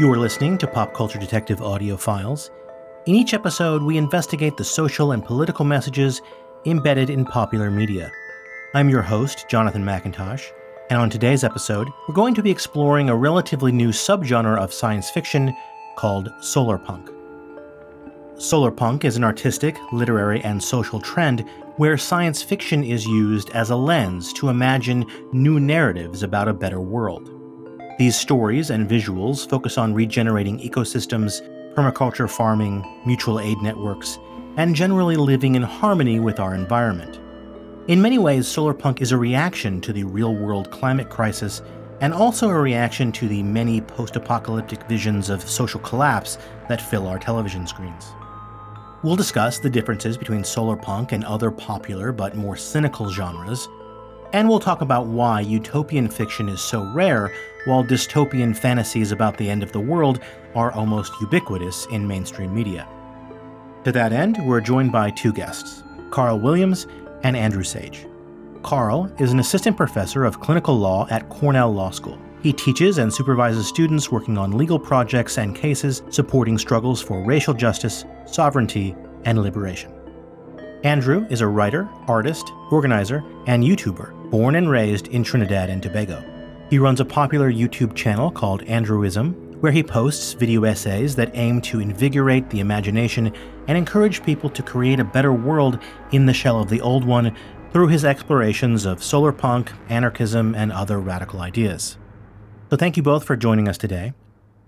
You are listening to Pop Culture Detective Audio Files. In each episode, we investigate the social and political messages embedded in popular media. I'm your host, Jonathan McIntosh, and on today's episode, we're going to be exploring a relatively new subgenre of science fiction called solarpunk. Solarpunk is an artistic, literary, and social trend where science fiction is used as a lens to imagine new narratives about a better world. These stories and visuals focus on regenerating ecosystems, permaculture farming, mutual aid networks, and generally living in harmony with our environment. In many ways, solarpunk is a reaction to the real world climate crisis and also a reaction to the many post apocalyptic visions of social collapse that fill our television screens. We'll discuss the differences between solarpunk and other popular but more cynical genres, and we'll talk about why utopian fiction is so rare, while dystopian fantasies about the end of the world are almost ubiquitous in mainstream media. To that end, we're joined by two guests Carl Williams and Andrew Sage. Carl is an assistant professor of clinical law at Cornell Law School. He teaches and supervises students working on legal projects and cases supporting struggles for racial justice, sovereignty, and liberation. Andrew is a writer, artist, organizer, and YouTuber, born and raised in Trinidad and Tobago. He runs a popular YouTube channel called Andrewism, where he posts video essays that aim to invigorate the imagination and encourage people to create a better world in the shell of the old one through his explorations of solar punk, anarchism, and other radical ideas. So thank you both for joining us today.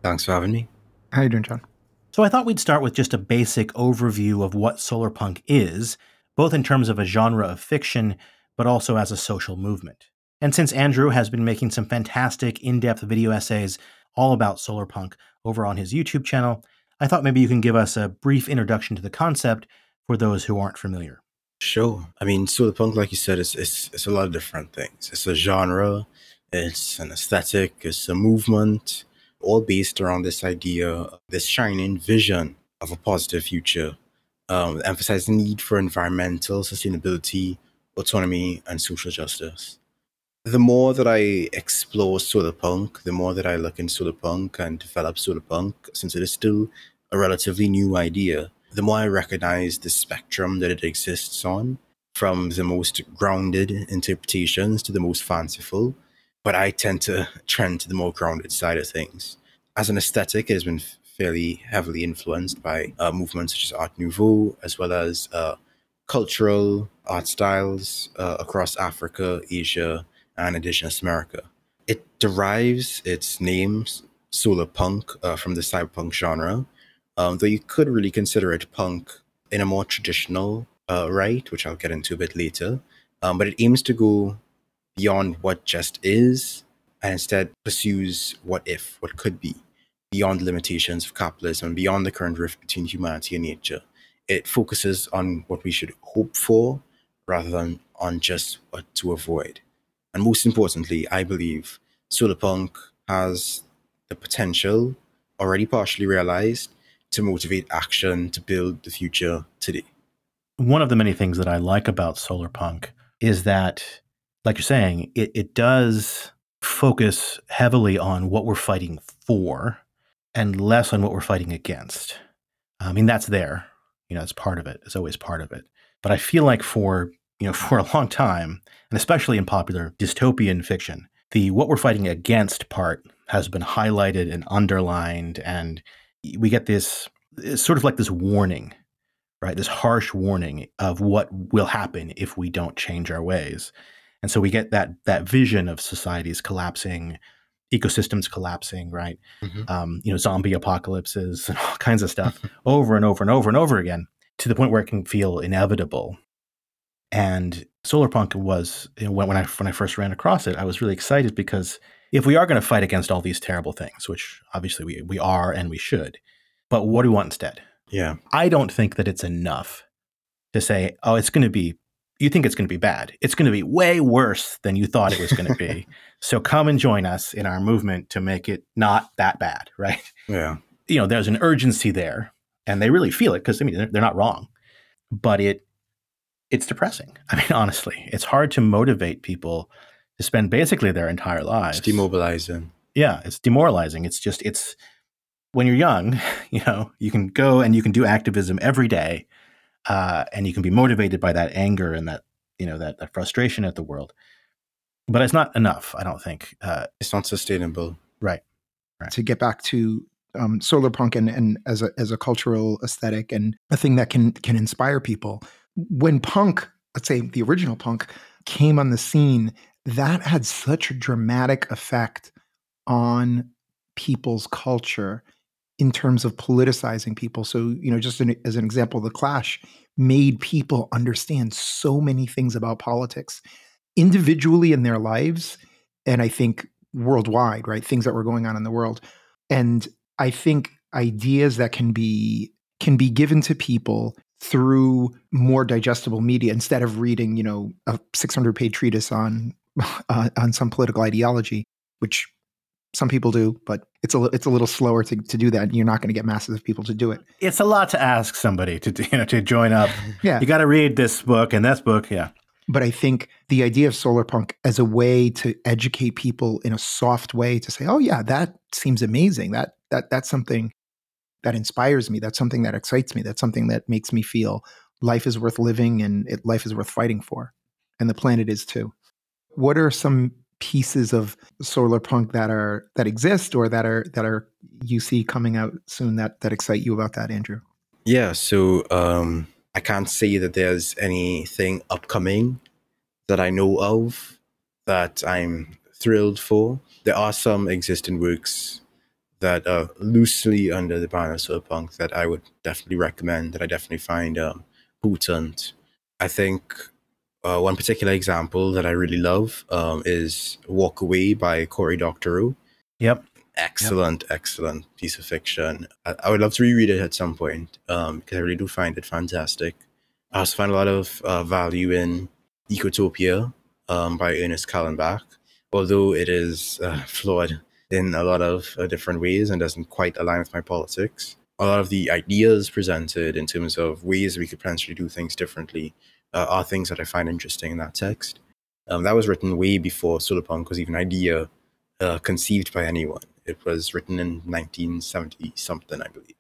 Thanks for having me. How you doing, John? So I thought we'd start with just a basic overview of what solarpunk is, both in terms of a genre of fiction, but also as a social movement. And since Andrew has been making some fantastic in-depth video essays all about solarpunk over on his YouTube channel, I thought maybe you can give us a brief introduction to the concept for those who aren't familiar. Sure. I mean, solarpunk, like you said, is it's, it's a lot of different things. It's a genre, it's an aesthetic, it's a movement, all based around this idea, this shining vision of a positive future, um, emphasize the need for environmental sustainability, autonomy, and social justice. The more that I explore solarpunk, the more that I look into solarpunk and develop solarpunk, since it is still a relatively new idea, the more I recognize the spectrum that it exists on, from the most grounded interpretations to the most fanciful, but I tend to trend to the more grounded side of things. As an aesthetic, it has been fairly heavily influenced by uh, movements such as Art Nouveau, as well as uh, cultural art styles uh, across Africa, Asia, and Indigenous America. It derives its name, solar punk, uh, from the cyberpunk genre, um, though you could really consider it punk in a more traditional uh, right, which I'll get into a bit later. Um, but it aims to go beyond what just is and instead pursues what if, what could be, beyond the limitations of capitalism beyond the current rift between humanity and nature. It focuses on what we should hope for rather than on just what to avoid. And most importantly, I believe solarpunk has the potential, already partially realized, to motivate action to build the future today. One of the many things that I like about solarpunk is that like you're saying, it, it does focus heavily on what we're fighting for and less on what we're fighting against. I mean, that's there. You know, it's part of it. It's always part of it. But I feel like for, you know, for a long time, and especially in popular dystopian fiction, the what we're fighting against part has been highlighted and underlined. And we get this, it's sort of like this warning, right? This harsh warning of what will happen if we don't change our ways. And so we get that that vision of societies collapsing, ecosystems collapsing, right? Mm-hmm. Um, you know, zombie apocalypses and all kinds of stuff over and over and over and over again to the point where it can feel inevitable. And solarpunk was you know, when, when I when I first ran across it, I was really excited because if we are going to fight against all these terrible things, which obviously we we are and we should, but what do we want instead? Yeah, I don't think that it's enough to say, oh, it's going to be you think it's going to be bad. It's going to be way worse than you thought it was going to be. so come and join us in our movement to make it not that bad, right? Yeah. You know, there's an urgency there, and they really feel it because I mean they're, they're not wrong, but it it's depressing. I mean, honestly, it's hard to motivate people to spend basically their entire lives. It's demobilizing. Yeah, it's demoralizing. It's just it's when you're young, you know, you can go and you can do activism every day, uh, and you can be motivated by that anger and that you know that, that frustration at the world. But it's not enough, I don't think. Uh, it's not sustainable. Right. right. To get back to um, solar punk and, and as a as a cultural aesthetic and a thing that can can inspire people. When punk, let's say the original punk, came on the scene, that had such a dramatic effect on people's culture in terms of politicizing people. So, you know, just an, as an example, the Clash made people understand so many things about politics individually in their lives, and I think worldwide, right? Things that were going on in the world. And I think ideas that can be can be given to people through more digestible media instead of reading, you know, a 600 page treatise on uh, on some political ideology, which some people do, but it's a it's a little slower to, to do that. You're not going to get masses of people to do it. It's a lot to ask somebody to you know to join up. yeah, you got to read this book and this book. Yeah, but I think the idea of solar punk as a way to educate people in a soft way to say, "Oh yeah, that seems amazing. That that that's something that inspires me. That's something that excites me. That's something that makes me feel life is worth living and it, life is worth fighting for, and the planet is too." What are some pieces of solar punk that are that exist or that are that are you see coming out soon that that excite you about that, Andrew? Yeah, so um I can't say that there's anything upcoming that I know of that I'm thrilled for. There are some existing works that are loosely under the banner of Solar punk that I would definitely recommend, that I definitely find um, potent. I think uh, one particular example that I really love um, is Walk Away by Cory Doctorow. Yep excellent, yep. excellent piece of fiction. I, I, would love to reread it at some point um, because I really do find it fantastic. I also find a lot of uh, value in Ecotopia um, by Ernest Callenbach, although it is uh, flawed in a lot of uh, different ways and doesn't quite align with my politics. A lot of the ideas presented in terms of ways we could potentially do things differently uh, are things that I find interesting in that text. Um, that was written way before Solarpunk was even idea uh, conceived by anyone. It was written in 1970 something, I believe.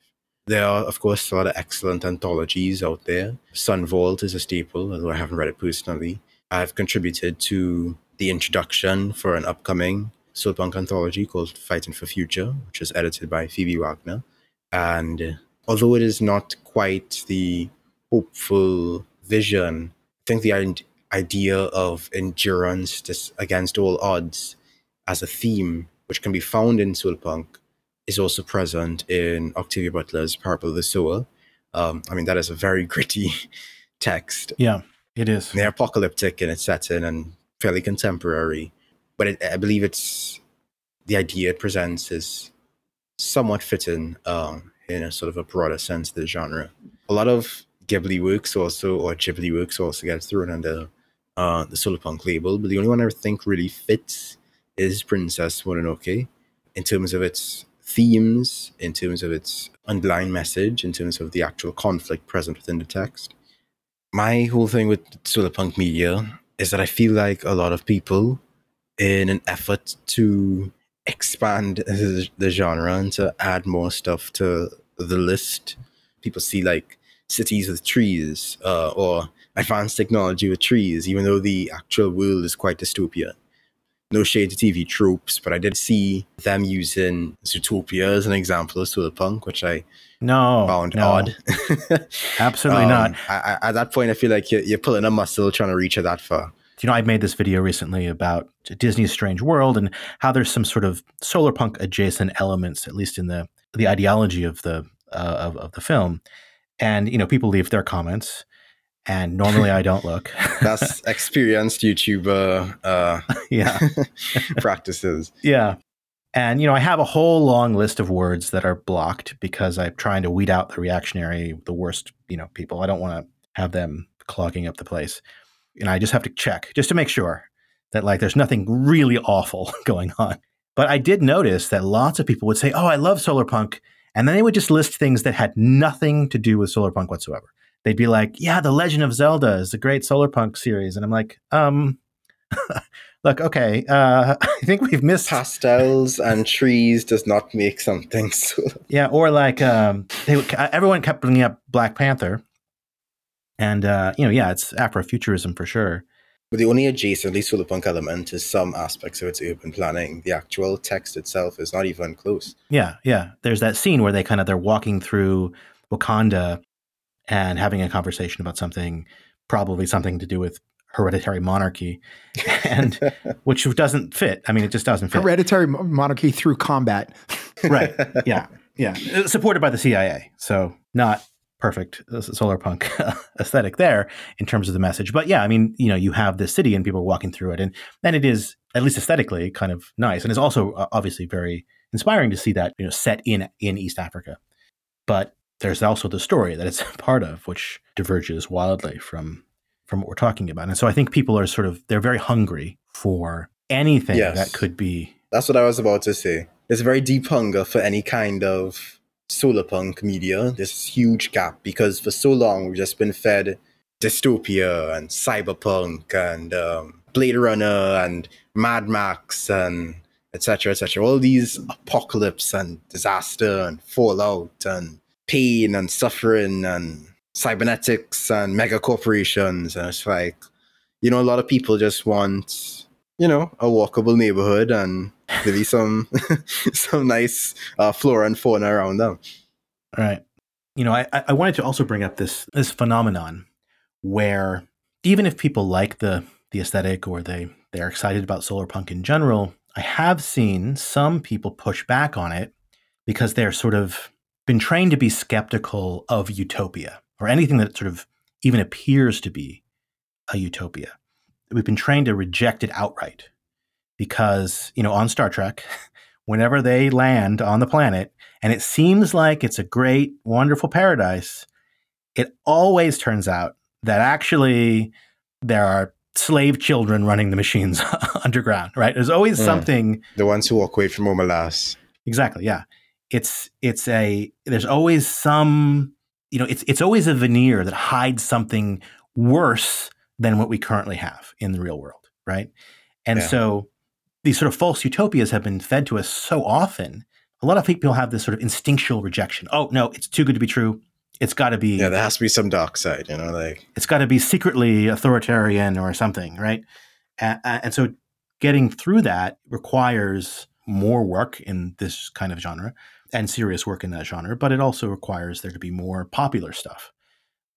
There are, of course, a lot of excellent anthologies out there. Sun Vault is a staple, although I haven't read it personally. I've contributed to the introduction for an upcoming solarpunk anthology called Fighting for Future, which is edited by Phoebe Wagner. And although it is not quite the hopeful vision, I think the idea of endurance against all odds as a theme which can be found in Solarpunk, is also present in Octavia Butler's Parable of the Sower. Um, I mean, that is a very gritty text. Yeah, it is. They're apocalyptic in its setting and fairly contemporary, but it, I believe it's the idea it presents is somewhat fitting um, in a sort of a broader sense of the genre. A lot of Ghibli works also, or Ghibli works also gets thrown under uh, the solar punk label, but the only one I think really fits is Princess Mononoke in terms of its themes, in terms of its underlying message, in terms of the actual conflict present within the text. My whole thing with solar punk media is that I feel like a lot of people, in an effort to expand the genre and to add more stuff to the list, people see like cities with trees uh, or advanced technology with trees, even though the actual world is quite dystopian no shade to TV tropes, but I did see them using Zootopia as an example of solar punk, which I no found no. odd. Absolutely um, not. I, I, at that point, I feel like you're, you're, pulling a muscle trying to reach it that far. You know, I made this video recently about Disney's Strange World and how there's some sort of solar punk adjacent elements, at least in the the ideology of the uh, of, of the film. And you know, people leave their comments and normally I don't look. That's experienced YouTuber uh, yeah practices. Yeah. And you know, I have a whole long list of words that are blocked because I'm trying to weed out the reactionary, the worst, you know, people. I don't want to have them clogging up the place. And I just have to check just to make sure that like there's nothing really awful going on. But I did notice that lots of people would say, "Oh, I love solar punk," and then they would just list things that had nothing to do with solar punk whatsoever they'd be like, "Yeah, The Legend of Zelda is a great solar punk series," and I'm like, "Um, look, okay, uh, I think we've missed Pastels and trees does not make something. So Yeah, or like um, they everyone kept bringing up Black Panther, and uh, you know, yeah, it's Afrofuturism for sure. But the only adjacently solar punk element is some aspects of its urban planning. The actual text itself is not even close. Yeah, yeah. There's that scene where they kind of they're walking through Wakanda and having a conversation about something, probably something to do with hereditary monarchy, and which doesn't fit. I mean, it just doesn't fit. Hereditary monarchy through combat. right. Yeah. Yeah. Supported by the CIA. So not perfect uh, solar punk aesthetic there in terms of the message. But yeah, I mean, you know, you have this city and people are walking through it and and it is at least aesthetically kind of nice and it's also uh, obviously very inspiring to see that, you know, set in in East Africa. But there's also the story that it's part of which diverges wildly from from what we're talking about. And so I think people are sort of they're very hungry for anything Yes. that could be That's what I was about to say. There's a very deep hunger for any kind of solar punk media. This huge gap because for so long we've just been fed dystopia and cyberpunk and um, Blade Runner and Mad Max and etc. etc. All these apocalypse and disaster and fallout and pain and suffering and cybernetics and mega corporations. And it's like, you know, a lot of people just want, you know, a walkable neighborhood and maybe some some nice uh, flora and fauna around them. All right. You know, I, I wanted to also bring up this this phenomenon where even if people like the the aesthetic or they they're excited about solar punk in general, I have seen some people push back on it because they're sort of been trained to be skeptical of utopia or anything that sort of even appears to be a utopia. We've been trained to reject it outright because, you know, on Star Trek, whenever they land on the planet, and it seems like it's a great, wonderful paradise, it always turns out that actually there are slave children running the machines underground, right? There's always Mm. something The ones who walk away from Omelas. exactly, yeah. It's it's a there's always some you know, it's it's always a veneer that hides something worse than what we currently have in the real world, right? And Yeah. so these sort of false utopias have been fed to us so often. A lot of people have this sort of instinctual rejection. Oh no, it's too good to be true. It's got to be. Yeah, there has to be some dark side, you know, like It's got to be secretly authoritarian or something, right? A- a- and so getting through that requires more work in this kind of genre and serious work in that genre, but it also requires there to be more popular stuff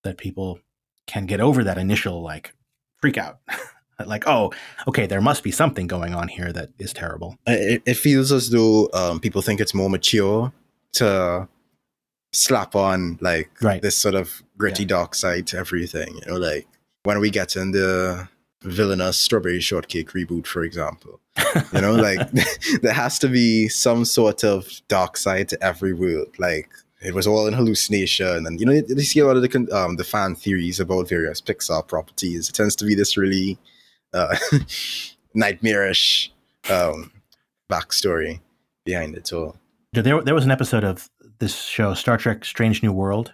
that people can get over that initial like freak out. like, oh, okay, there must be something going on here that is terrible. it, it feels as though um, people think it's more mature to slap on like Right. this sort of gritty Yeah. dark side to everything. You know, like when we get in the villainous strawberry shortcake reboot, for example. You know, like there has to be some sort of dark side to every world. Like it was all an hallucination, and you know, you see a lot of the um, the fan theories about various Pixar properties. It tends to be this really uh, nightmarish um, backstory behind it all. There, there was an episode of this show, Star Trek Strange New World,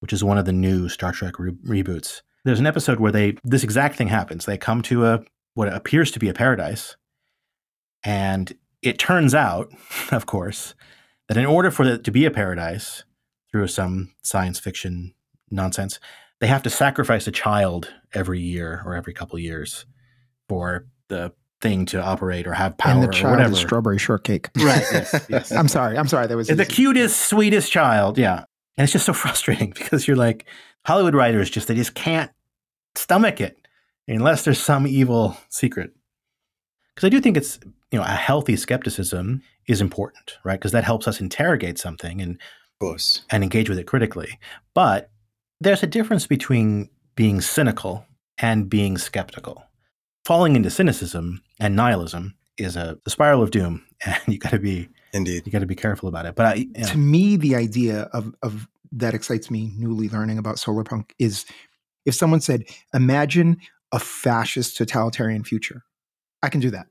which is one of the new Star Trek re- reboots. There's an episode where they this exact thing happens. They come to a what appears to be a paradise, and it turns out, of course, that in order for it to be a paradise through some science fiction nonsense, they have to sacrifice a child every year or every couple of years for the thing to operate or have power and the or child whatever. is strawberry shortcake. Right. Yes. yes. I'm sorry. I'm sorry. That was the easy. cutest, sweetest child. Yeah. And it's just so frustrating because you're like, Hollywood writers just, they just can't stomach it unless there's some evil secret. Because I do think it's, you know, a healthy skepticism is important, right? Because that helps us interrogate something and, and engage with it critically. But there's a difference between being cynical and being skeptical. Falling into cynicism and nihilism is a, a spiral of doom, and you got to be Indeed. you got to be careful about it. But I, you know, to me, the idea of of that excites me. Newly learning about solar punk is if someone said, "Imagine a fascist totalitarian future," I can do that.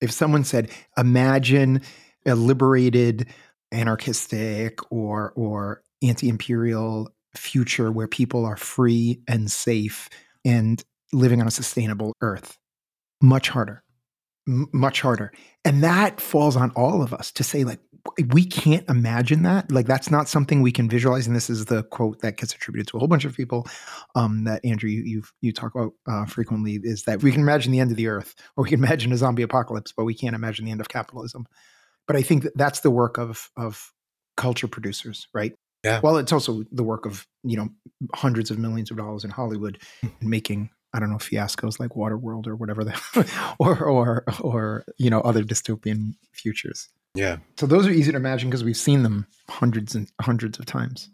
If someone said, "Imagine a liberated, anarchistic, or or anti-imperial future where people are free and safe and living on a sustainable Earth," much harder, M- much harder. And that falls on all of us to say, like, we can't imagine that. Like, that's not something we can visualize. And this is the quote that gets attributed to a whole bunch of people um, that Andrew you you you talk about uh, frequently is that we can imagine the end of the earth, or we can imagine a zombie apocalypse, but we can't imagine the end of capitalism. But I think that that's the work of of culture producers, right? Yeah. Well, it's also the work of you know hundreds of millions of dollars in Hollywood making I don't know fiascos like Waterworld or whatever the or or or you know other dystopian futures. Yeah, So those are easy to imagine because we've seen them hundreds and hundreds of times.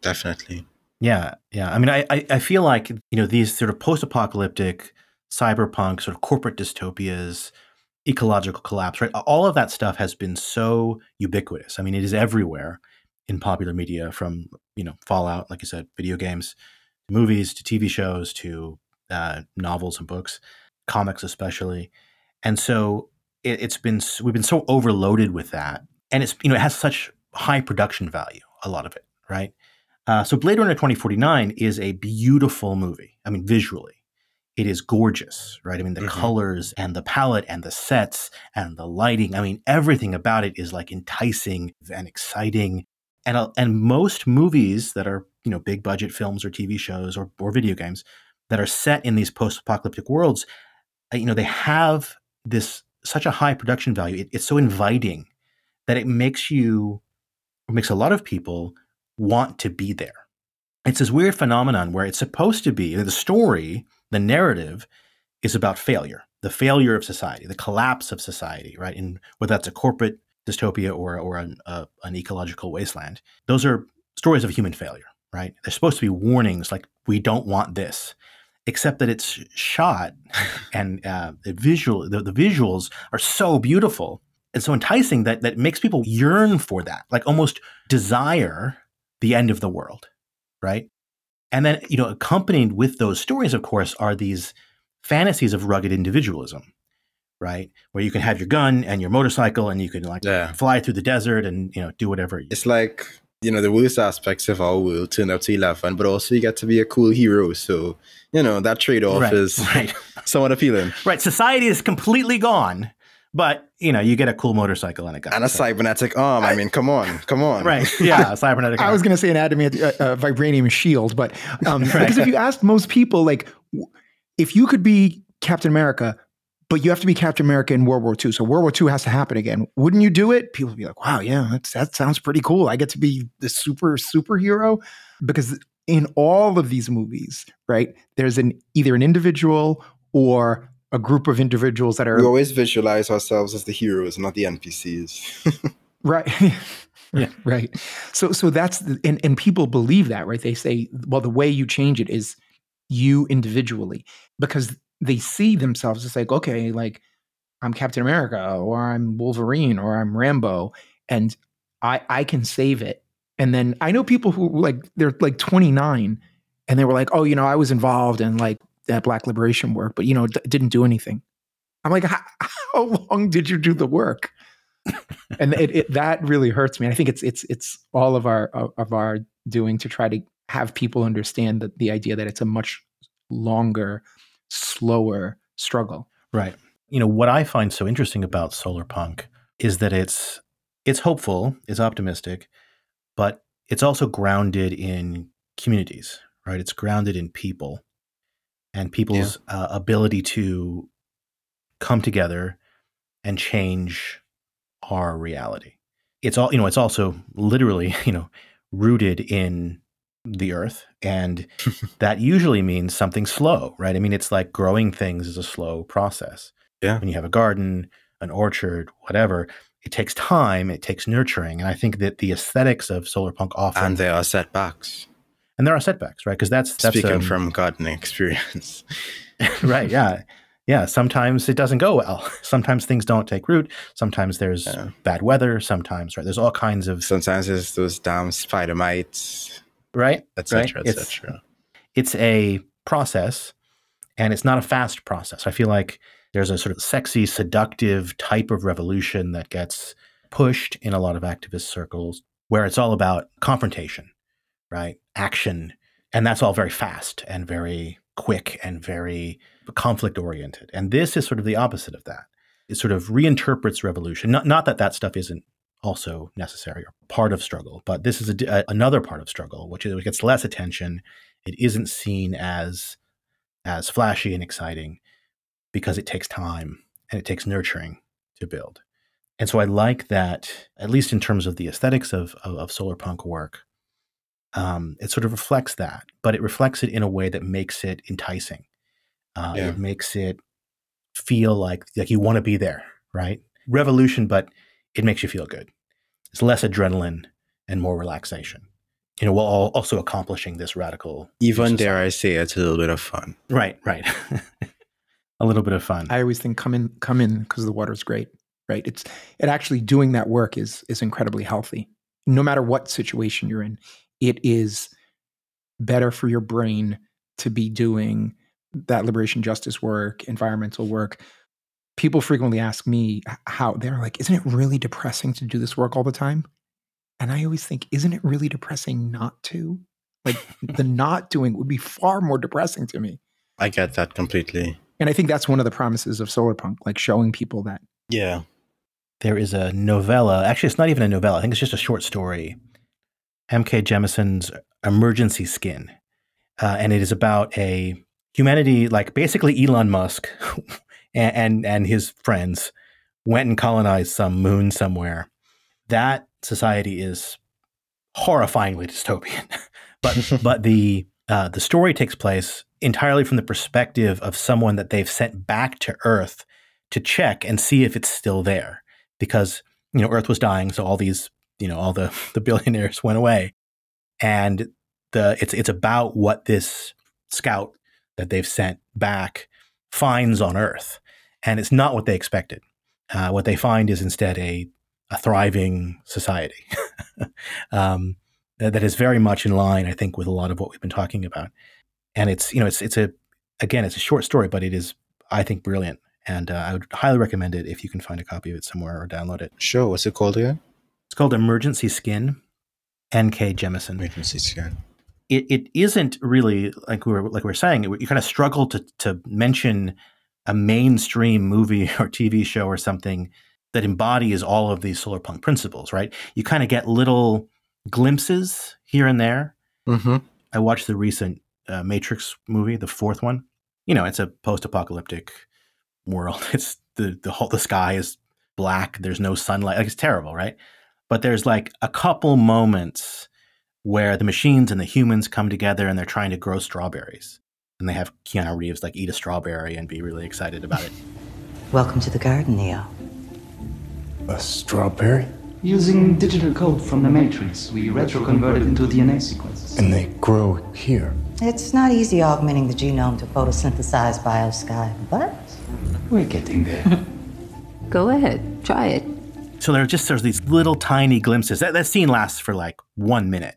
definitely. Yeah, yeah. I mean, I, I, I feel like you know these sort of post-apocalyptic, cyberpunk, sort of corporate dystopias, ecological collapse, right? All of that stuff has been so ubiquitous. I mean, it is everywhere in popular media, from you know Fallout, like you said, video games, movies, to TV shows, to uh, novels and books, comics especially, and so it, it's been we've been so overloaded with that, and it's you know it has such high production value, a lot of it, right? Uh, so Blade Runner 2049 is a beautiful movie. I mean, visually, it is gorgeous, right? I mean, the Mhm. colors and the palette and the sets and the lighting. I mean, everything about it is like enticing and exciting. And uh, and most movies that are you know big budget films or TV shows or or video games that are set in these post apocalyptic worlds, uh, you know, they have this such a high production value. It, it's so inviting that it makes you, it makes a lot of people want to be there. It's this weird phenomenon where it's supposed to be the story, the narrative is about failure, the failure of society, the collapse of society, right? And whether that's a corporate dystopia or, or an, uh, an ecological wasteland, those are stories of human failure, right? They're supposed to be warnings like, we don't want this, except that it's shot and uh, the visual, the, the visuals are so beautiful and so enticing that that makes people yearn for that, like almost desire the end of the world, right? And then, you know, accompanied with those stories, of course, are these fantasies of rugged individualism, right? Where you can have your gun and your motorcycle and you can like Yeah. fly through the desert and, you know, do whatever. It's like you know the worst aspects of our world turn out to eleven, but also you get to be a cool hero. So you know that trade off right, is right, somewhat appealing. right. Society is completely gone, but, you know, you get a cool motorcycle and a gun. And a so- cybernetic arm. I mean, come on, come on. Right. Yeah. cybernetic. I arm. was going to say an adamantium, uh, uh, vibranium shield, but um, because if you asked most people, like, if you could be Captain America, but you have to be Captain America in World War II, so World War II has to happen again, wouldn't you do it? People would be like, "Wow, yeah, that's, that sounds pretty cool. I get to be the super superhero." Because in all of these movies, right, there's an either an individual or a group of individuals that are. We always visualize ourselves as the heroes, not the NPCs. Right. Yeah. Right. So so that's the, and and people believe that, right? They say, well, the way you change it is you individually because they see themselves as like, okay, like I'm Captain America or I'm Wolverine or I'm Rambo and I I can save it. And then I know people who like they're like 29 and they were like, "Oh, you know, I was involved in like that black liberation work, but you know, d- didn't do anything." I'm like, how, long did you do the work? and it, it that really hurts me. I think it's it's it's all of our of our doing to try to have people understand that the idea that it's a much longer, slower struggle. Right. You know, what I find so interesting about solar punk is that it's it's hopeful, it's optimistic, but it's also grounded in communities, right? It's grounded in people and people's uh, ability to come together and change our reality. It's all, you know, it's also literally, you know, rooted in the earth and that usually means something slow, right? I mean, it's like growing things is a slow process. Yeah. When you have a garden, an orchard, whatever, it takes time, it takes nurturing. And I think that the aesthetics of solar punk often and there are setbacks. and there are setbacks, right? Because that's that's Speaking um, from gardening experience. right, yeah. Yeah, sometimes it doesn't go well. Sometimes things don't take root. Sometimes there's Yeah. bad weather. Sometimes, right? There's all kinds of Sometimes there's those damn spider mites, right, etc., Right. It's- etc. it's a process and it's not a fast process. I feel like there's a sort of sexy, seductive type of revolution that gets pushed in a lot of activist circles where it's all about confrontation, right? Action. And that's all very fast and very quick and very conflict oriented. And this is sort of the opposite of that. It sort of reinterprets revolution. Not, not that that stuff isn't also necessary or part of struggle, but this is a, a, another part of struggle, which is, it gets less attention. It isn't seen as as flashy and exciting because it takes time and it takes nurturing to build. And so I like that, at least in terms of the aesthetics of, of, of solar punk work, um, it sort of reflects that, but it reflects it in a way that makes it enticing. Uh, yeah. It makes it feel like like you want to be there, right? Revolution, but it makes you feel good. It's less adrenaline and more relaxation. You know, while also accomplishing this radical. Even dare I say, it's a little bit of fun. Right, right. a little bit of fun. I always think come in, come in because the water's great, right? It's it actually doing that work is is incredibly healthy. No matter what situation you're in, it is better for your brain to be doing that liberation justice work, environmental work. People frequently ask me how they're like, isn't it really depressing to do this work all the time? And I always think, isn't it really depressing not to? Like the not doing would be far more depressing to me. I get that completely. And I think that's one of the promises of solar punk, like showing people that. Yeah. There is a novella. Actually, it's not even a novella. I think it's just a short story. N.K. Jemisin's Emergency Skin. Uh, and it is about a humanity, like basically Elon Musk and, and, and his friends went and colonized some moon somewhere. That society is horrifyingly dystopian. but but the uh, the story takes place entirely from the perspective of someone that they've sent back to Earth to check and see if it's still there, because you know Earth was dying, so all these you know all the the billionaires went away, and the it's it's about what this scout that they've sent back finds on Earth. And it's not what they expected. Uh, what they find is instead a, a thriving society um, that, that is very much in line, I think, with a lot of what we've been talking about. And it's, you know, it's, it's a, again, it's a short story, but it is, I think, brilliant. And uh, I would highly recommend it if you can find a copy of it somewhere or download it. Sure. What's it called again? It's called Emergency Skin, N.K. Jemisin. Emergency Skin it, it isn't really like we were like we were saying. You kind of struggle to to mention a mainstream movie or TV show or something that embodies all of these solar punk principles, right? You kind of get little glimpses here and there. Mm-hmm. I watched the recent uh, Matrix movie, the fourth one. You know, it's a post-apocalyptic world. It's the the whole the sky is black. There's no sunlight. Like it's terrible, right? But there's like a couple moments where the machines and the humans come together and they're trying to grow strawberries. And they have Keanu Reeves like eat a strawberry and be really excited about it. Welcome to the garden, Neo. A strawberry? Using digital code from the Matrix, we retro-convert it into DNA sequences. And they grow here? It's not easy augmenting the genome to photosynthesize biosky, but... We're getting there. Go ahead, try it. So there are just there's these little tiny glimpses. That, that scene lasts for like one minute.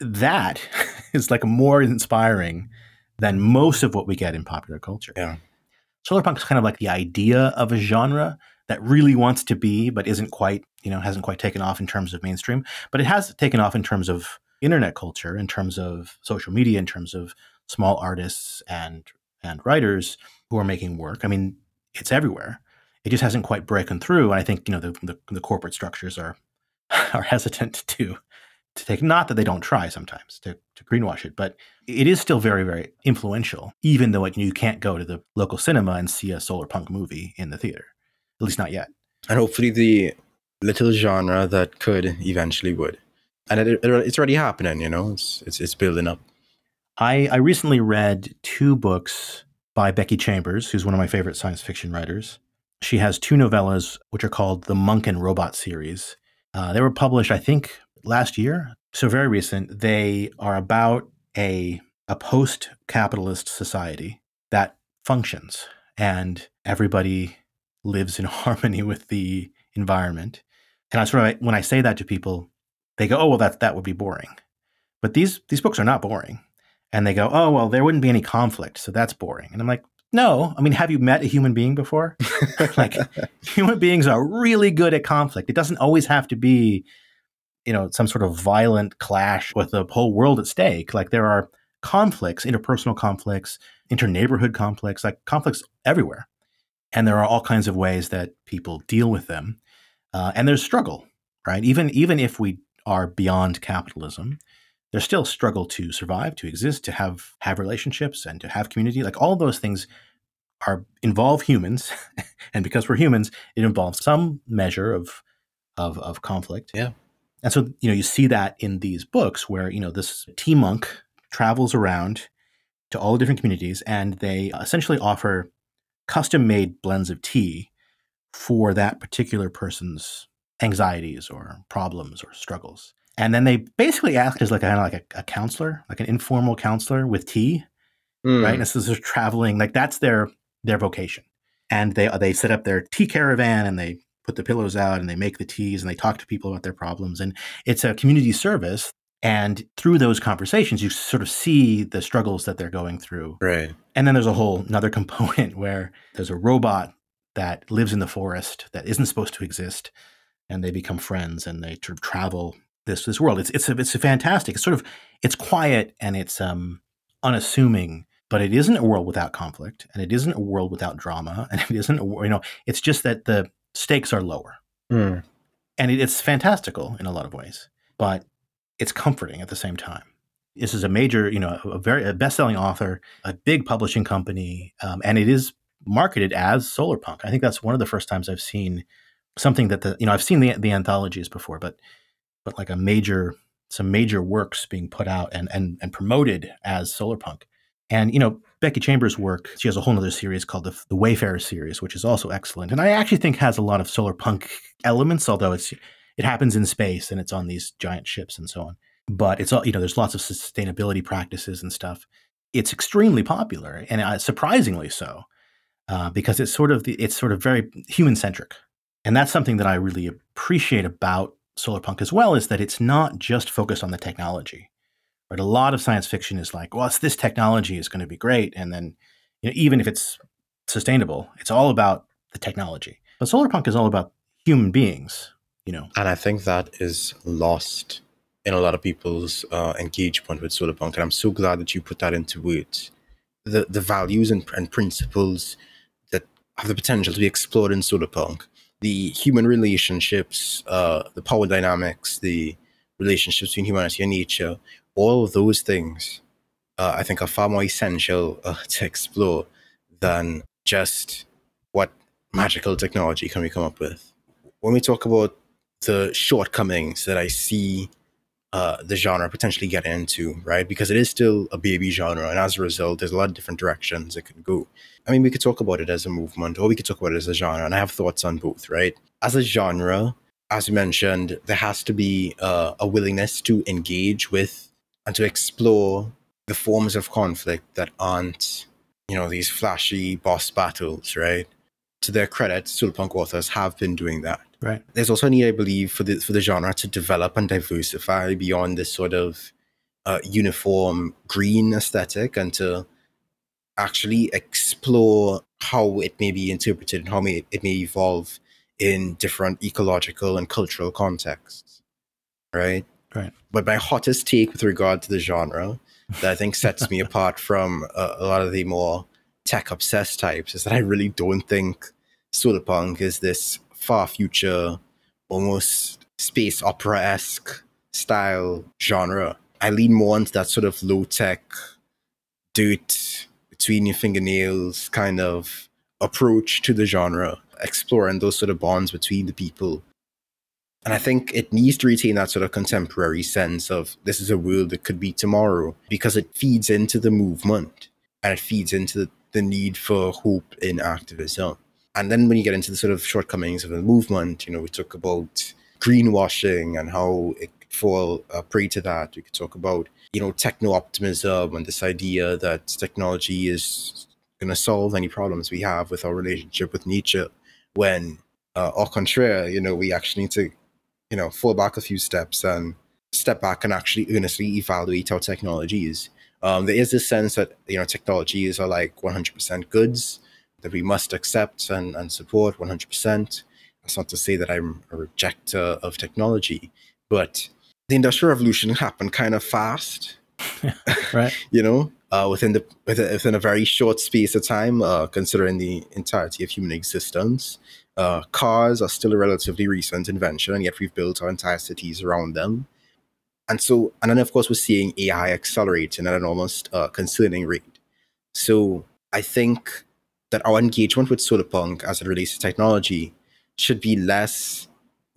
That is like more inspiring than most of what we get in popular culture. Yeah. Solar punk is kind of like the idea of a genre that really wants to be, but isn't quite, you know, hasn't quite taken off in terms of mainstream. But it has taken off in terms of internet culture, in terms of social media, in terms of small artists and and writers who are making work. I mean, it's everywhere. It just hasn't quite broken through. And I think, you know, the, the, the corporate structures are are hesitant to to take not that they don't try sometimes to, to greenwash it but it is still very very influential even though it, you can't go to the local cinema and see a solar punk movie in the theater at least not yet. And hopefully the little genre that could eventually would. And it, it, it's already happening you know it's, it's it's building up. I i recently read two books by becky chambers who's one of my favorite science fiction writers. She has two novellas which are called the monk and robot series. Uh, they were published i think last year, so very recent. They are about a a post capitalist society that functions and everybody lives in harmony with the environment. And I sort of when I say that to people, they go, "Oh, well, that that would be boring." But these these books are not boring, and they go, "Oh, well, there wouldn't be any conflict, so that's boring." And I'm like, "No, I mean, have you met a human being before? like, human beings are really good at conflict. It doesn't always have to be you know some sort of violent clash with the whole world at stake like there are conflicts, interpersonal conflicts, inter-neighborhood conflicts, like conflicts everywhere. And there are all kinds of ways that people deal with them. Uh, and there's struggle, right? Even even if we are beyond capitalism, there's still struggle to survive, to exist, to have have relationships, and to have community. Like all those things are involve humans, and because we're humans, it involves some measure of of, of conflict. Yeah. And so you know you see that in these books where you know this tea monk travels around to all the different communities, and they essentially offer custom made blends of tea for that particular person's anxieties or problems or struggles. And then they basically act as like kind of like a, a, counselor, like an informal counselor with tea, Mm. right? And so they're traveling, like that's their their vocation. And they they set up their tea caravan and they put the pillows out and they make the teas and they talk to people about their problems. And it's a community service. And through those conversations, you sort of see the struggles that they're going through. Right. And then there's a whole another component where there's a robot that lives in the forest that isn't supposed to exist, and they become friends and they sort of travel this this world. It's it's a, it's a fantastic. It's sort of it's quiet and it's um unassuming, but it isn't a world without conflict, and it isn't a world without drama, and it isn't a, you know it's just that the stakes are lower, Mm. and it, it's fantastical in a lot of ways, but it's comforting at the same time. This is a major, you know, a very a best-selling author, a big publishing company, um, and it is marketed as solar punk. I think that's one of the first times I've seen something that the you know I've seen the the anthologies before, but but like a major some major works being put out and and and promoted as solar punk. And you know Becky Chambers' work, she has a whole other series called the the Wayfarer series, which is also excellent, and I actually think has a lot of solar punk elements, although it's it happens in space and it's on these giant ships and so on. But it's all you know. There's lots of sustainability practices and stuff. It's extremely popular and uh, surprisingly so, uh, because it's sort of the, it's sort of very human centric, and that's something that I really appreciate about solar punk as well. Is that it's not just focused on the technology. Right, a lot of science fiction is like, well, it's this technology is going to be great, and then you know, even if it's sustainable, it's all about the technology. But solar punk is all about human beings. You know, And I think that is lost in a lot of people's uh, engagement with solar punk. And I'm so glad that you put that into words. The the values and, and principles that have the potential to be explored in solar punk, the human relationships, uh, the power dynamics, the relationships between humanity and nature, all of those things, uh, I think, are far more essential uh, to explore than just what magical technology can we come up with. When we talk about the shortcomings that I see uh, the genre potentially get into, right? Because it is still a baby genre, and as a result, there's a lot of different directions it can go. I mean, we could talk about it as a movement, or we could talk about it as a genre, and I have thoughts on both, right? As a genre, as you mentioned, there has to be uh, a willingness to engage with and to explore the forms of conflict that aren't, you know, these flashy boss battles, right? To their credit, Solarpunk authors have been doing that right? there's also a need, I believe, for the for the genre to develop and diversify beyond this sort of uh, uniform green aesthetic and to actually explore how it may be interpreted and how may, it may evolve in different ecological and cultural contexts. Right? Right. But my hottest take with regard to the genre that I think sets me apart from uh, a lot of the more tech obsessed types is that I really don't think solarpunk is this far future, almost space opera esque style genre. I lean more into that sort of low tech, dirt between your fingernails kind of approach to the genre, exploring those sort of bonds between the people. And I think it needs to retain that sort of contemporary sense of this is a world that could be tomorrow because it feeds into the movement and it feeds into the, need for hope in activism. And then when you get into the sort of shortcomings of the movement, you know, we talk about greenwashing and how it fall uh, prey to that. We could talk about, you know, techno optimism and this idea that technology is going to solve any problems we have with our relationship with nature. When, uh, au contraire, you know, we actually need to, you know, fall back a few steps and step back and actually earnestly evaluate our technologies. Um, there is this sense that, you know, technologies are like 100% goods that we must accept and, and support 100%. That's not to say that I'm a rejecter of technology, but the Industrial Revolution happened kind of fast, right. you know, uh, within the within a very short space of time, uh, considering the entirety of human existence. Uh, cars are still a relatively recent invention, and yet we've built our entire cities around them. And so, and then of course, we're seeing AI accelerating at an almost uh, concerning rate. So, I think that our engagement with solarpunk as it relates to technology should be less,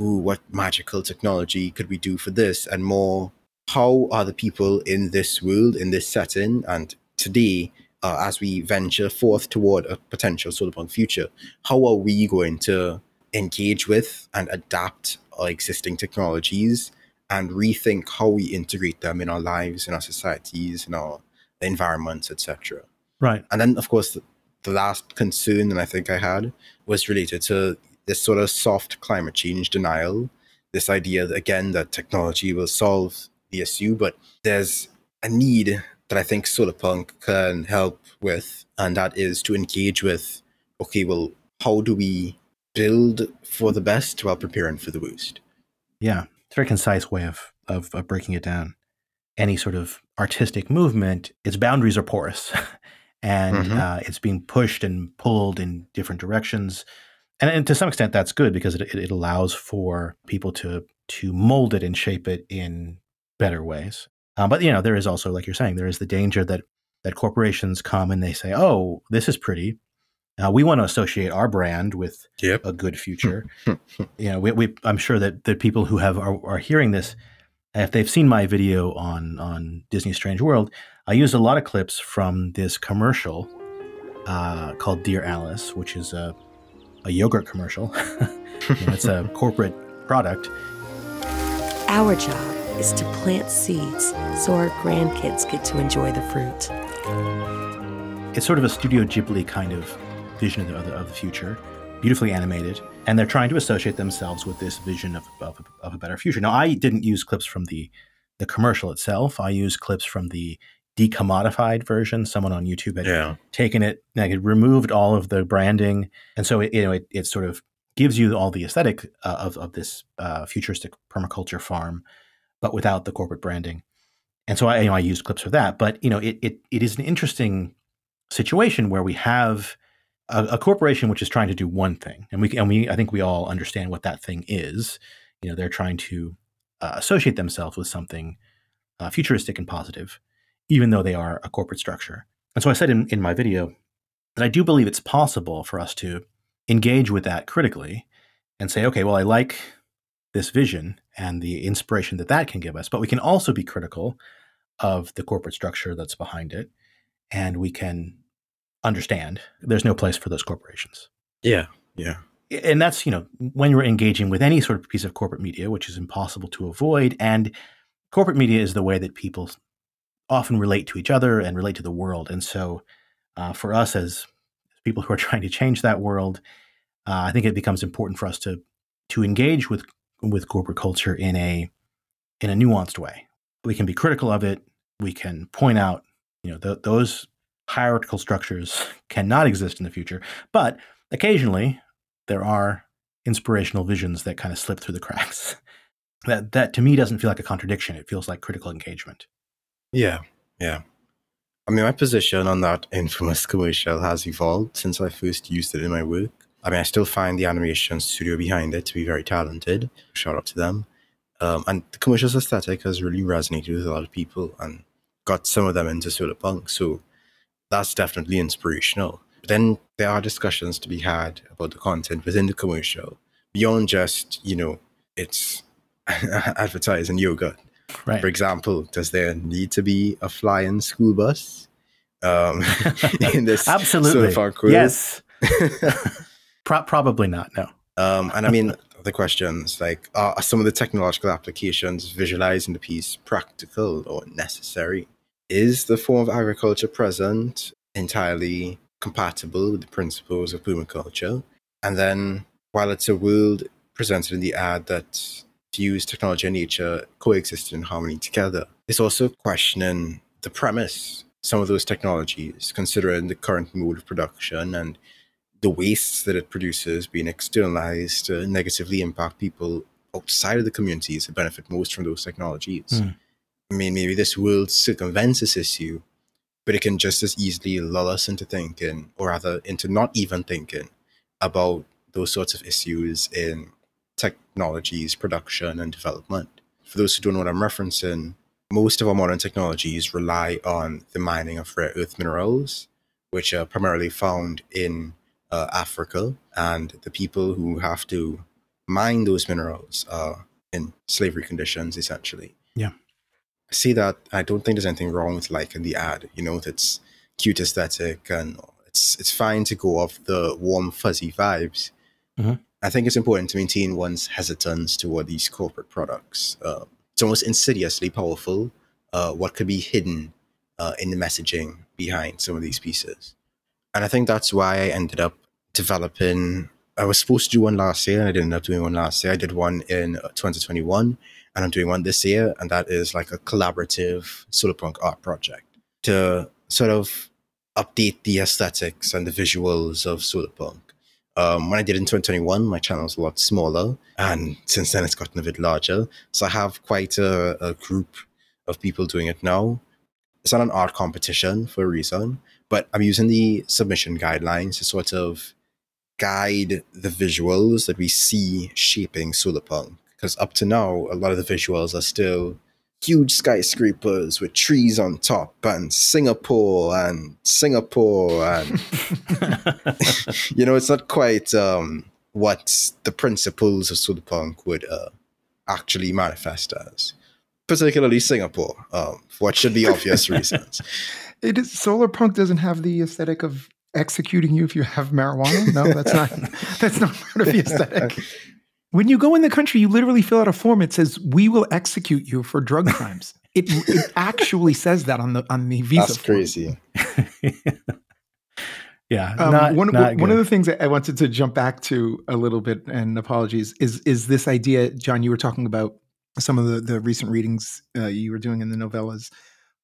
ooh, what magical technology could we do for this, and more, how are the people in this world, in this setting, and today, uh, as we venture forth toward a potential solarpunk future, how are we going to engage with and adapt our existing technologies and rethink how we integrate them in our lives, in our societies, in our environments, etc. Right. And then, of course, the, the last concern that I think I had was related to this sort of soft climate change denial. This idea, again, that technology will solve the issue, but there's a need that I think solarpunk can help with, and that is to engage with okay, well, how do we build for the best while preparing for the worst? Yeah, it's a very concise way of, of, of breaking it down. Any sort of artistic movement, its boundaries are porous. and Mhm. uh, it's being pushed and pulled in different directions. And, and to some extent, that's good because it, it, it allows for people to to mold it and shape it in better ways. Um, but you know, there is also, like you're saying, there is the danger that that corporations come and they say, "Oh, this is pretty. Uh, we want to associate our brand with Yep. a good future." you know, we, we I'm sure that that people who have are, are hearing this, if they've seen my video on on Disney Strange World, I used a lot of clips from this commercial uh, called Dear Alice, which is a a yogurt commercial. You know, it's a corporate product. Our job is to plant seeds so our grandkids get to enjoy the fruit. It's sort of a Studio Ghibli kind of vision of the, of the, of the future, beautifully animated, and they're trying to associate themselves with this vision of, of, of a better future. Now, I didn't use clips from the the commercial itself. I used clips from the decommodified version. Someone on YouTube had Yeah. taken it, like it removed all of the branding, and so it, you know it, it sort of gives you all the aesthetic uh, of of this uh, futuristic permaculture farm, but without the corporate branding. And so I, you know, I used clips for that. But you know, it it, it is an interesting situation where we have a, a corporation which is trying to do one thing, and we and we I think we all understand what that thing is. You know, they're trying to uh, associate themselves with something uh, futuristic and positive, even though they are a corporate structure. And so I said in, in my video that I do believe it's possible for us to engage with that critically and say, okay, well, I like this vision and the inspiration that that can give us, but we can also be critical of the corporate structure that's behind it, and we can understand there's no place for those corporations. Yeah. Yeah. And that's, you know, when you're engaging with any sort of piece of corporate media, which is impossible to avoid. And corporate media is the way that people often relate to each other and relate to the world. And so uh, for us as people who are trying to change that world, uh, I think it becomes important for us to to engage with with corporate culture in a in a nuanced way. We can be critical of it. We can point out, you know, th- those hierarchical structures cannot exist in the future. But occasionally, there are inspirational visions that kind of slip through the cracks. that that to me doesn't feel like a contradiction. It feels like critical engagement. Yeah, yeah. I mean, my position on that infamous commercial has evolved since I first used it in my work. I mean, I still find the animation studio behind it to be very talented. Shout out to them. Um, and the commercial's aesthetic has really resonated with a lot of people and got some of them into solar punk. So that's definitely inspirational. But then there are discussions to be had about the content within the commercial beyond just, you know, it's advertising yoga. Right. For example, does there need to be a flying school bus um, in this Absolutely. Yes. Pro- probably not. No. Um, and I mean, the questions like are some of the technological applications visualizing the piece practical or necessary? Is the form of agriculture present entirely compatible with the principles of permaculture? And then, while it's a world presented in the ad that views technology and nature coexist in harmony together, it's also questioning the premise. Some of those technologies, considering the current mode of production and the wastes that it produces being externalized to negatively impact people outside of the communities that benefit most from those technologies. Mm. I mean, maybe this world circumvents this issue, but it can just as easily lull us into thinking, or rather, into not even thinking about those sorts of issues in technologies, production, and development. For those who don't know what I'm referencing, most of our modern technologies rely on the mining of rare earth minerals, which are primarily found in uh, Africa, and the people who have to mine those minerals are in slavery conditions, essentially. Yeah. I see that. I don't think there's anything wrong with liking the ad. You know, it's cute aesthetic and it's it's fine to go off the warm fuzzy vibes. Mhm. I think it's important to maintain one's hesitance toward these corporate products. Uh, it's almost insidiously powerful. Uh, what could be hidden uh, in the messaging behind some of these pieces, and I think that's why I ended up developing. I was supposed to do one last year, and I didn't end up doing one last year. I did one in uh, 2021, and I'm doing one this year, and that is like a collaborative solarpunk art project to sort of update the aesthetics and the visuals of solarpunk. Um, when I did it in 2021, my channel was a lot smaller, and since then it's gotten a bit larger. So I have quite a, a group of people doing it now. It's not an art competition for a reason, but I'm using the submission guidelines to sort of guide the visuals that we see shaping solarpunk. Because up to now, a lot of the visuals are still huge skyscrapers with trees on top and Singapore and Singapore and you know it's not quite um, what the principles of solarpunk would uh, actually manifest as particularly Singapore um, for what should be obvious reasons It is solar punk doesn't have the aesthetic of executing you if you have marijuana. No, that's not that's not part of the aesthetic. When you go in the country, you literally fill out a form. It says, "We will execute you for drug crimes." It, it actually says that on the on the visa. that's form. crazy yeah. Um, not, one, not one of the things that I wanted to jump back to a little bit, and apologies, is is this idea, John? You were talking about some of the the recent readings uh, you were doing in the novellas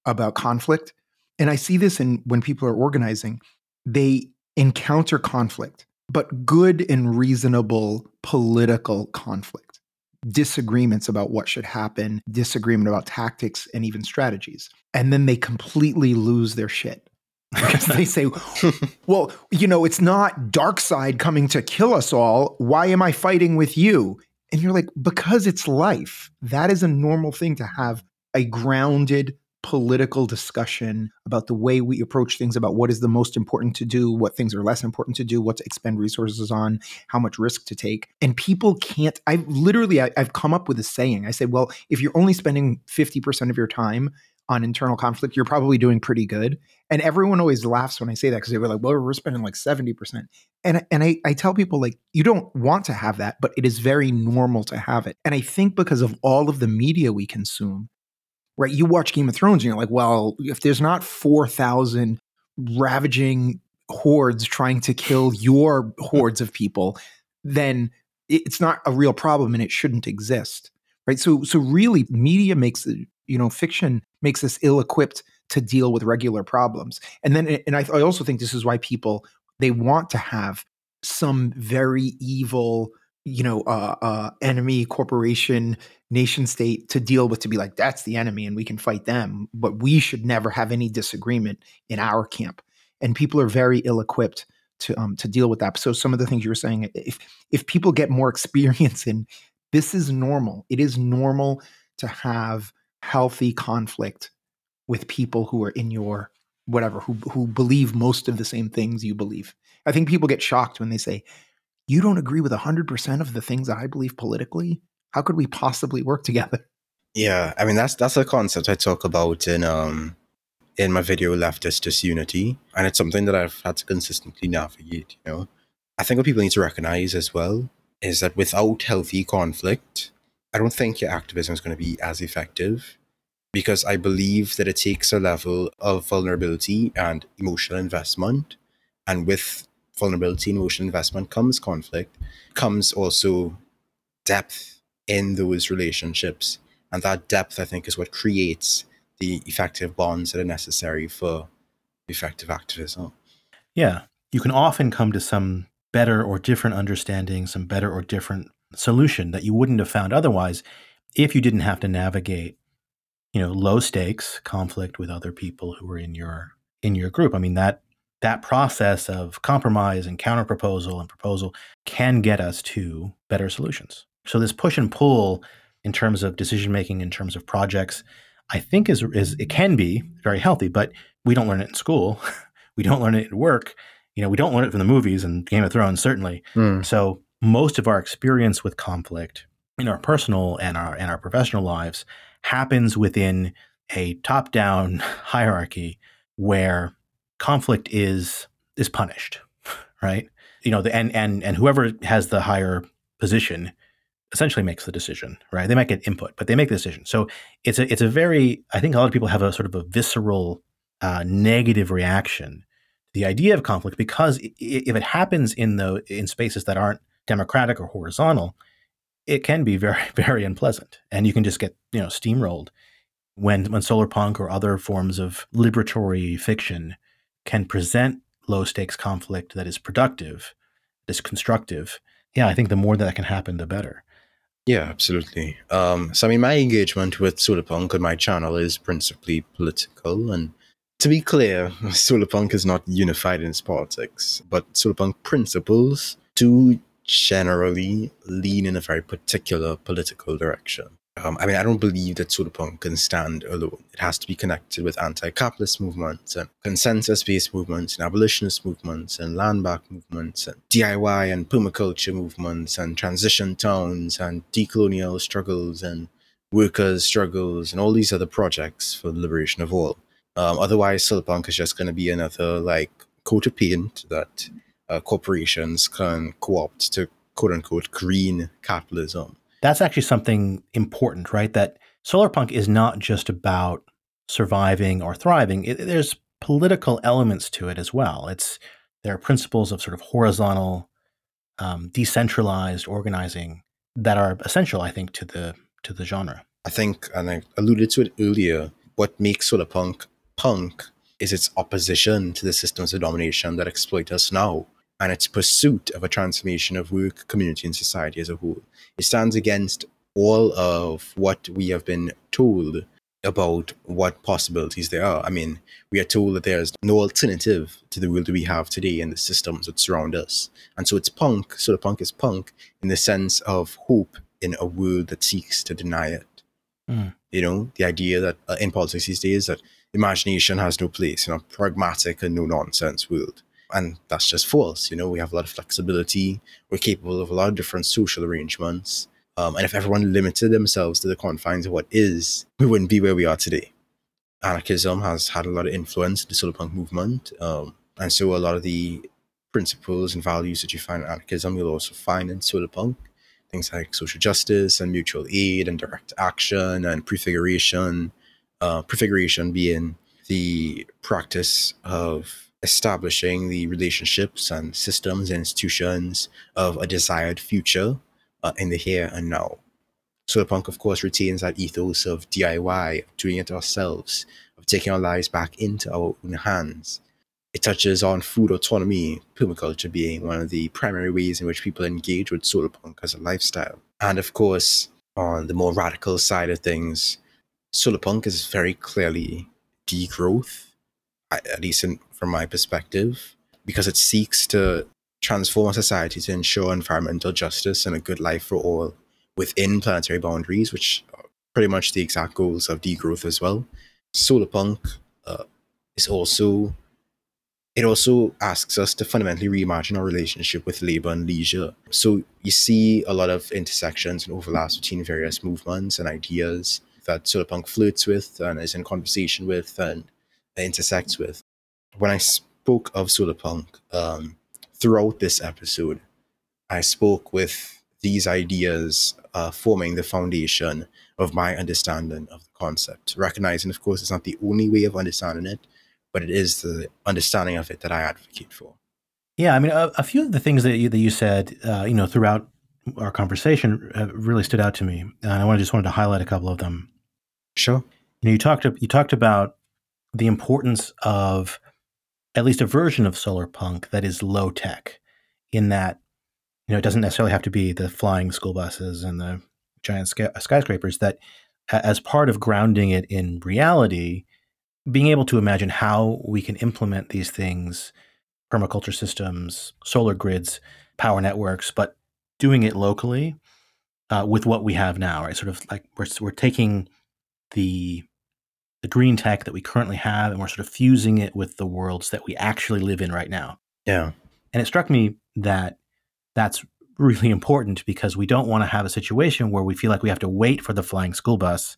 about conflict, and I see this in when people are organizing, they encounter conflict, but good and reasonable political conflict, disagreements about what should happen, disagreement about tactics and even strategies, and then they completely lose their shit because they say, well, you know, it's not dark side coming to kill us all. Why am I fighting with you? And you're like, because it's life. That is a normal thing to have a grounded political discussion about the way we approach things, about what is the most important to do, what things are less important to do, what to expend resources on, how much risk to take. And people can't, I literally, I, I've come up with a saying. I say, well, if you're only spending 50% of your time on internal conflict, you're probably doing pretty good. And everyone always laughs when I say that because they were like, well, we're spending like 70%. And, and I, I tell people, like, you don't want to have that, but it is very normal to have it. And I think because of all of the media we consume, right? You watch Game of Thrones and you're like, well, if there's not 4,000 ravaging hordes trying to kill your hordes of people, then it's not a real problem and it shouldn't exist. Right. So, so really, media makes you know, fiction makes us ill equipped to deal with regular problems. And then, and I, I also think this is why people, they want to have some very evil, you know, uh, uh, enemy corporation, nation state to deal with to be like, that's the enemy and we can fight them. But we should never have any disagreement in our camp. And people are very ill equipped to um, to deal with that. So some of the things you were saying, if if people get more experience in this is normal. It is normal to have healthy conflict with people who are in your whatever who who believe most of the same things you believe. I think people get shocked when they say, "You don't agree with 100% of the things I believe politically? How could we possibly work together?" Yeah, I mean that's that's a concept I talk about in um in my video leftist disunity, and it's something that I've had to consistently navigate. You know, I think what people need to recognize as well is that without healthy conflict, I don't think your activism is going to be as effective because I believe that it takes a level of vulnerability and emotional investment, and with vulnerability and emotional investment comes conflict, comes also depth in those relationships and that depth, I think, is what creates the effective bonds that are necessary for effective activism. Yeah. You can often come to some better or different understanding, some better or different solution that you wouldn't have found otherwise if you didn't have to navigate, you know, low stakes conflict with other people who were in your in your group. I mean that that process of compromise and counterproposal and proposal can get us to better solutions. So this push and pull in terms of decision making, in terms of projects, I think is is it can be very healthy, but we don't learn it in school. we don't learn it at work. You know, we don't learn it from the movies and Game of Thrones, certainly. Mm. So most of our experience with conflict in our personal and our and our professional lives happens within a top-down hierarchy where conflict is is punished, right? You know, the, and and and whoever has the higher position essentially makes the decision, right? They might get input, but they make the decision. So it's a it's a very I think a lot of people have a sort of a visceral uh, negative reaction to the idea of conflict because if it happens in the in spaces that aren't democratic or horizontal, it can be very very unpleasant, and you can just get you know steamrolled when when solar punk or other forms of liberatory fiction can present low stakes conflict that is productive, that is constructive. Yeah, I think the more that can happen, the better. Yeah, absolutely. Um, so, I mean, my engagement with Solarpunk on my channel is principally political. And to be clear, Solarpunk is not unified in its politics, but Solarpunk principles do generally lean in a very particular political direction. Um, I mean, I don't believe that Solarpunk can stand alone. It has to be connected with anti-capitalist movements and consensus-based movements and abolitionist movements and land back movements and DIY and permaculture movements and transition towns and decolonial struggles and workers' struggles and all these other projects for the liberation of all. Um, otherwise, Solarpunk is just going to be another like coat of paint that uh, corporations can co-opt to quote unquote green capitalism. That's actually something important, right? That solar punk is not just about surviving or thriving. It, there's political elements to it as well. It's there are principles of sort of horizontal, um, decentralized organizing that are essential, I think, to the to the genre. I think, and I alluded to it earlier. What makes solar punk punk is its opposition to the systems of domination that exploit us now and its pursuit of a transformation of work, community, and society as a whole. It stands against all of what we have been told about what possibilities there are. I mean, we are told that there's no alternative to the world that we have today and the systems that surround us. And so it's punk, so the punk is punk in the sense of hope in a world that seeks to deny it. Mm. You know, the idea that uh, in politics these days that imagination has no place in a pragmatic and no nonsense world and that's just false. You know, we have a lot of flexibility. We're capable of a lot of different social arrangements. Um, and if everyone limited themselves to the confines of what is, we wouldn't be where we are today. Anarchism has had a lot of influence in the solar punk movement. Um, and so a lot of the principles and values that you find in anarchism, you'll also find in solar punk. Things like social justice and mutual aid and direct action and prefiguration. Uh, prefiguration being the practice of establishing the relationships and systems and institutions of a desired future uh, in the here and now. Solarpunk, of course, retains that ethos of DIY, of doing it ourselves, of taking our lives back into our own hands. It touches on food autonomy, permaculture being one of the primary ways in which people engage with solarpunk as a lifestyle. And of course, on the more radical side of things, solarpunk is very clearly degrowth, at least in from my perspective, because it seeks to transform society to ensure environmental justice and a good life for all within planetary boundaries, which are pretty much the exact goals of degrowth as well. Solarpunk uh, is also it also asks us to fundamentally reimagine our relationship with labor and leisure. So you see a lot of intersections and overlaps between various movements and ideas that Solarpunk flirts with and is in conversation with and intersects with when I spoke of Solarpunk um, throughout this episode, I spoke with these ideas uh, forming the foundation of my understanding of the concept. Recognizing, of course, it's not the only way of understanding it, but it is the understanding of it that I advocate for. Yeah, I mean, a, a few of the things that you, that you said, uh, you know, throughout our conversation, uh, really stood out to me, and I just wanted to highlight a couple of them. Sure. You know, you talked you talked about the importance of at least a version of solar punk that is low tech in that you know it doesn't necessarily have to be the flying school buses and the giant skyscrapers that as part of grounding it in reality, being able to imagine how we can implement these things, permaculture systems, solar grids, power networks, but doing it locally uh, with what we have now, right? Sort of like we're, we're taking the the green tech that we currently have and we're sort of fusing it with the worlds that we actually live in right now. Yeah. And it struck me that that's really important because we don't want to have a situation where we feel like we have to wait for the flying school bus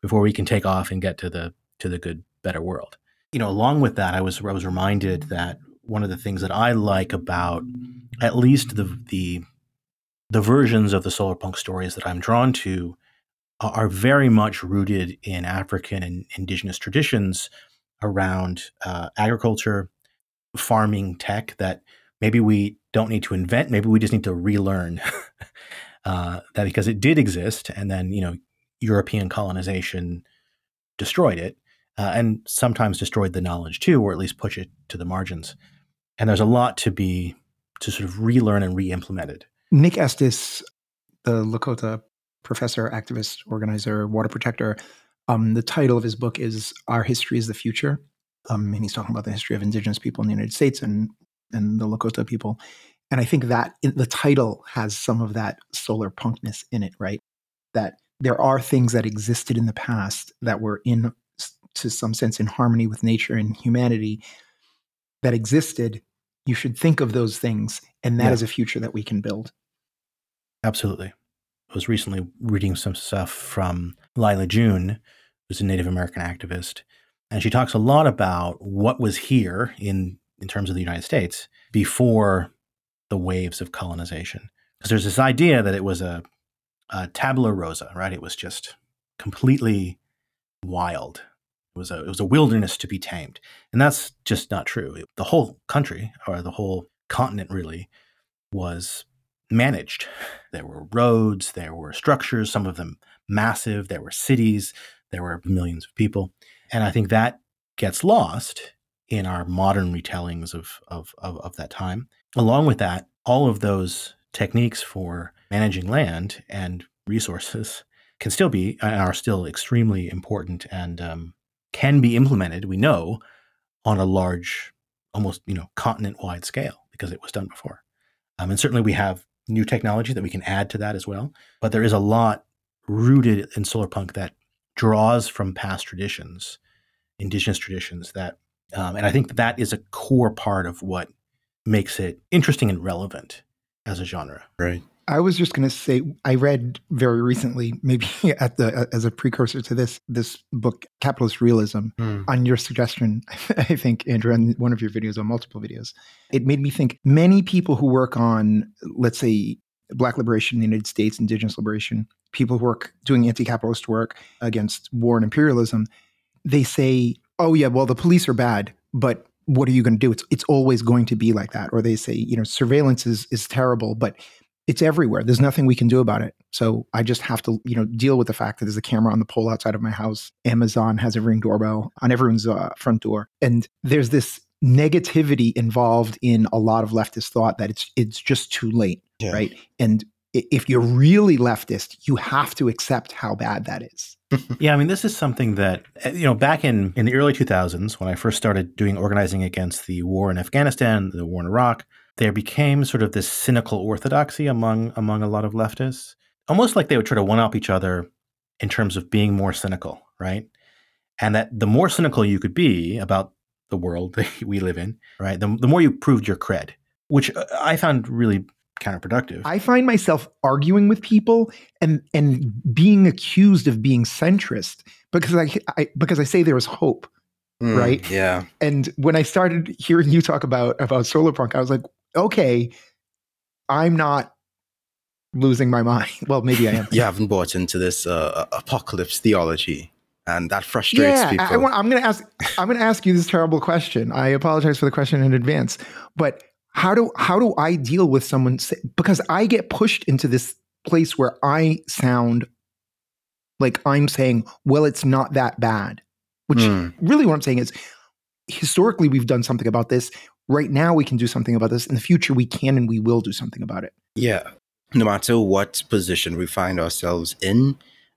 before we can take off and get to the to the good better world. You know, along with that I was I was reminded that one of the things that I like about at least the the the versions of the solar punk stories that I'm drawn to are very much rooted in African and indigenous traditions around uh, agriculture, farming tech that maybe we don't need to invent, maybe we just need to relearn uh, that because it did exist, and then you know European colonization destroyed it, uh, and sometimes destroyed the knowledge too, or at least push it to the margins. And there's a lot to be to sort of relearn and re-implemented. Nick Estes, the Lakota professor, activist, organizer, water protector. Um, the title of his book is Our History is the Future. Um, and he's talking about the history of indigenous people in the United States and, and the Lakota people. And I think that in, the title has some of that solar punkness in it, right? That there are things that existed in the past that were in, to some sense, in harmony with nature and humanity that existed. You should think of those things, and that yeah. is a future that we can build. Absolutely was recently reading some stuff from Lyla June, who's a Native American activist, and she talks a lot about what was here in in terms of the United States before the waves of colonization. Because there's this idea that it was a, a tabula rasa, right? It was just completely wild. It was a it was a wilderness to be tamed, and that's just not true. The whole country, or the whole continent, really, was managed. There were roads, there were structures, some of them massive, there were cities, there were millions of people. And I think that gets lost in our modern retellings of, of, of, of that time. Along with that, all of those techniques for managing land and resources can still be and are still extremely important and um, can be implemented, we know, on a large, almost you know, continent-wide scale because it was done before. Um, and certainly we have new technology that we can add to that as well. But there is a lot rooted in solar punk that draws from past traditions, indigenous traditions that, um, and I think that, that is a core part of what makes it interesting and relevant as a genre. Right. I was just going to say I read very recently, maybe at the as a precursor to this this book, Capitalist Realism, mm. on your suggestion. I think Andrew, in one of your videos, or multiple videos, it made me think. Many people who work on, let's say, Black liberation in the United States, Indigenous liberation, people who work doing anti-capitalist work against war and imperialism, they say, "Oh yeah, well the police are bad, but." What are you going to do? It's it's always going to be like that. Or they say, you know, surveillance is is terrible, but it's everywhere. There's nothing we can do about it. So I just have to, you know, deal with the fact that there's a camera on the pole outside of my house. Amazon has a ring doorbell on everyone's uh, front door, and there's this negativity involved in a lot of leftist thought that it's it's just too late, yeah. right? And if you're really leftist, you have to accept how bad that is. yeah, I mean, this is something that uh, you know, back in in the early 2000s, when I first started doing organizing against the war in Afghanistan, the war in Iraq, there became sort of this cynical orthodoxy among among a lot of leftists, almost like they would try to one up each other in terms of being more cynical, right? And that the more cynical you could be about the world that we live in, right, the, the more you proved your cred, which uh, I found really counterproductive. I find myself arguing with people and and being accused of being centrist because I, I because I say there is hope. Mm, right. Yeah. And when I started hearing you talk about about solar punk, I was like, okay, I'm not losing my mind. Well, maybe I am. you haven't bought into this uh, apocalypse theology, and that frustrates yeah, people. I, I I'm going to ask. I'm going to ask you this terrible question. I apologize for the question in advance, but how do how do I deal with someone say, because I get pushed into this place where I sound like I'm saying, well, it's not that bad. Which mm. really what I'm saying is historically we've done something about this right now we can do something about this in the future we can and we will do something about it yeah no matter what position we find ourselves in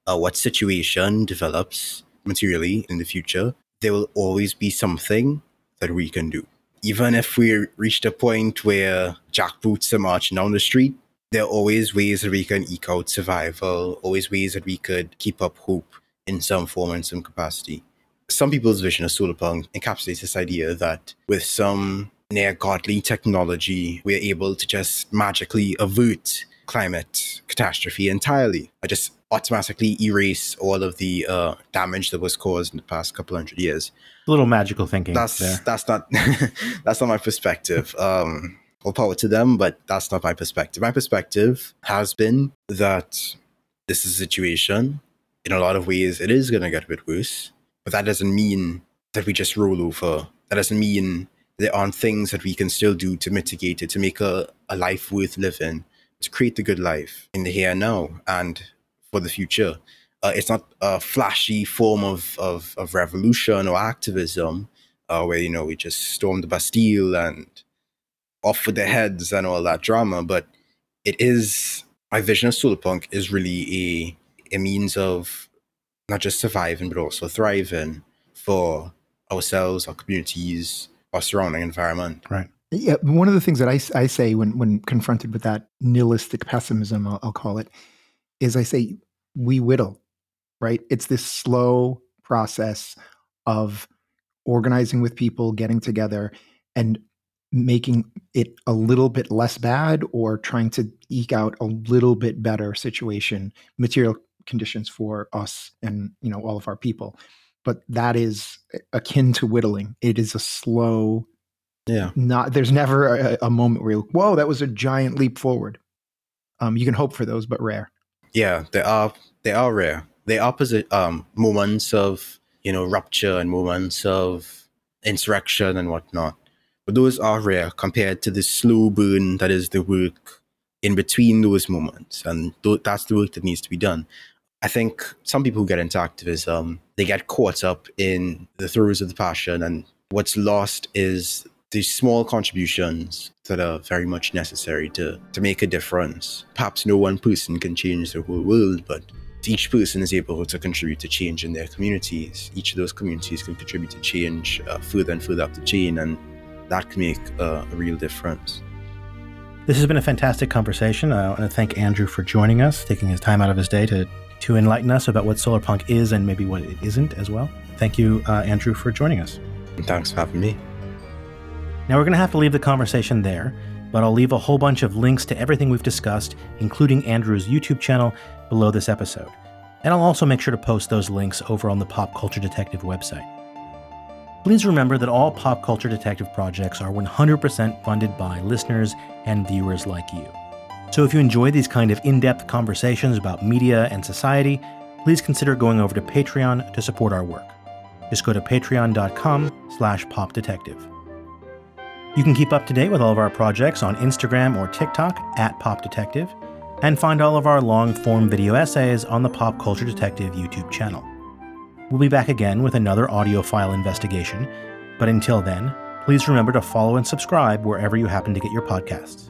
uh, what situation develops materially in the future, there will always be something that we can do. Even if we reach a point where jackboots are marching down the street, there are always ways that we can eke out survival, always ways that we could keep up hope in some form and some capacity. Some people's vision of solar punk encapsulates this idea that with some near godly technology, we're able to just magically avert climate catastrophe entirely. I just automatically erase all of the uh, damage that was caused in the past couple hundred years. A little magical thinking. That's there. that's not that's not my perspective. Um, all power to them, but that's not my perspective. My perspective has been that this is a situation. In a lot of ways, it is going to get a bit worse, but that doesn't mean that we just roll over. That doesn't mean there aren't things that we can still do to mitigate it, to make a, a life worth living, to create the good life in the here and now and for the future. Uh, it's not a flashy form of, of, of revolution or activism uh, where, you know, we just storm the Bastille and off with their heads and all that drama, but it is my vision of solar punk is really a, a means of not just surviving but also thriving for ourselves, our communities, our surrounding environment. Right. Yeah, one of the things that I, I say when when confronted with that nihilistic pessimism, I'll, I'll call it, is I say we whittle, right? It's this slow process of organizing with people, getting together, and making it a little bit less bad or trying to eke out a little bit better situation, material conditions for us and you know all of our people. But that is akin to whittling. It is a slow Yeah. not there's never a, a moment where you look, whoa, that was a giant leap forward. Um, you can hope for those, but rare. Yeah, they are they are rare. They are posi- um moments of, you know, rupture and moments of insurrection and whatnot. But those are rare compared to the slow burn that is the work in between those moments. And th- that's the work that needs to be done. I think some people who get into activism, they get caught up in the throes of the passion, and what's lost is the small contributions that are very much necessary to, to make a difference. Perhaps no one person can change the whole world, but each person is able to contribute to change in their communities, each of those communities can contribute to change uh, further and further up the chain, and that can make uh, a real difference. This has been a fantastic conversation. I want to thank Andrew for joining us, taking his time out of his day to to enlighten us about what solar punk is and maybe what it isn't as well. Thank you, uh, Andrew, for joining us. Thanks for having me. Now we're going to have to leave the conversation there, but I'll leave a whole bunch of links to everything we've discussed, including Andrew's YouTube channel, below this episode. And I'll also make sure to post those links over on the Pop Culture Detective website. Please remember that all Pop Culture Detective projects are 100% funded by listeners and viewers like you. So if you enjoy these kind of in-depth conversations about media and society, please consider going over to Patreon to support our work. Just go to patreon.com slash popdetective. You can keep up to date with all of our projects on Instagram or TikTok at Pop Detective, and find all of our long form video essays on the Pop Culture Detective YouTube channel. We'll be back again with another audio file investigation, but until then, please remember to follow and subscribe wherever you happen to get your podcasts.